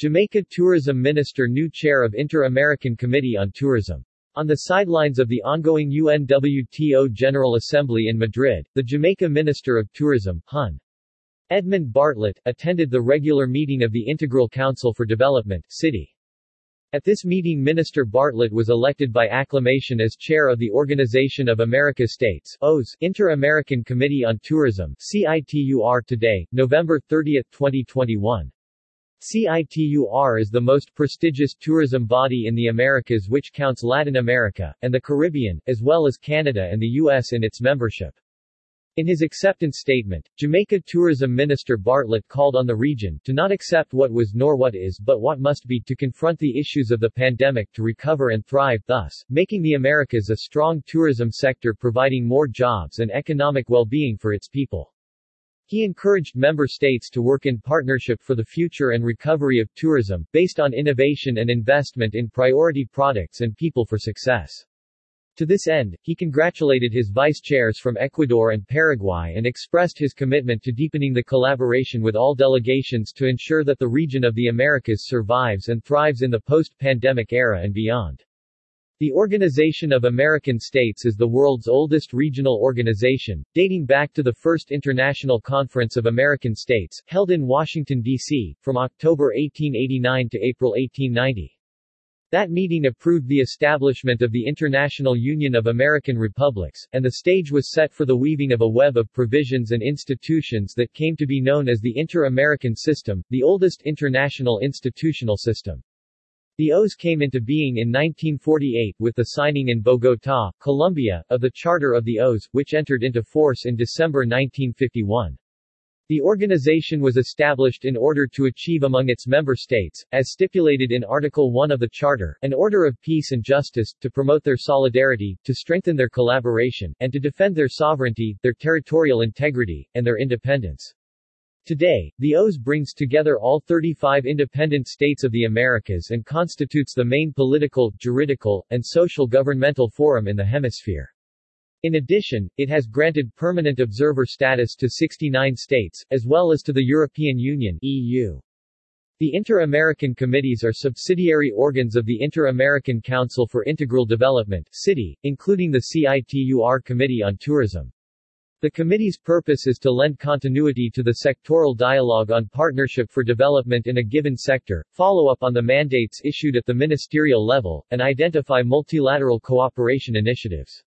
Jamaica Tourism Minister new chair of Inter-American Committee on Tourism. On the sidelines of the ongoing UNWTO General Assembly in Madrid, the Jamaica Minister of Tourism, Hon. Edmund Bartlett, attended the regular meeting of the Integral Council for Development, CIDI. At this meeting Minister Bartlett was elected by acclamation as chair of the Organization of America States OAS Inter-American Committee on Tourism CITUR today, November 30, 2021. CITUR is the most prestigious tourism body in the Americas which counts Latin America, and the Caribbean, as well as Canada and the U.S. in its membership. In his acceptance statement, Jamaica Tourism Minister Bartlett called on the region to not accept what was nor what is but what must be to confront the issues of the pandemic to recover and thrive, thus, making the Americas a strong tourism sector providing more jobs and economic well-being for its people. He encouraged member states to work in partnership for the future and recovery of tourism, based on innovation and investment in priority products and people for success. To this end, he congratulated his vice-chairs from Ecuador and Paraguay and expressed his commitment to deepening the collaboration with all delegations to ensure that the region of the Americas survives and thrives in the post-pandemic era and beyond. The Organization of American States is the world's oldest regional organization, dating back to the First International Conference of American States, held in Washington, D.C., from October 1889 to April 1890. That meeting approved the establishment of the International Union of American Republics, and the stage was set for the weaving of a web of provisions and institutions that came to be known as the Inter-American System, the oldest international institutional system. The OAS came into being in 1948 with the signing in Bogotá, Colombia, of the Charter of the OAS, which entered into force in December 1951. The organization was established in order to achieve among its member states, as stipulated in Article 1 of the Charter, an order of peace and justice, to promote their solidarity, to strengthen their collaboration, and to defend their sovereignty, their territorial integrity, and their independence. Today, the OAS brings together all 35 independent states of the Americas and constitutes the main political, juridical, and social governmental forum in the hemisphere. In addition, it has granted permanent observer status to 69 states, as well as to the European Union EU. The Inter-American Committees are subsidiary organs of the Inter-American Council for Integral Development CIDI, including the CITUR Committee on Tourism. The committee's purpose is to lend continuity to the sectoral dialogue on partnership for development in a given sector, follow up on the mandates issued at the ministerial level, and identify multilateral cooperation initiatives.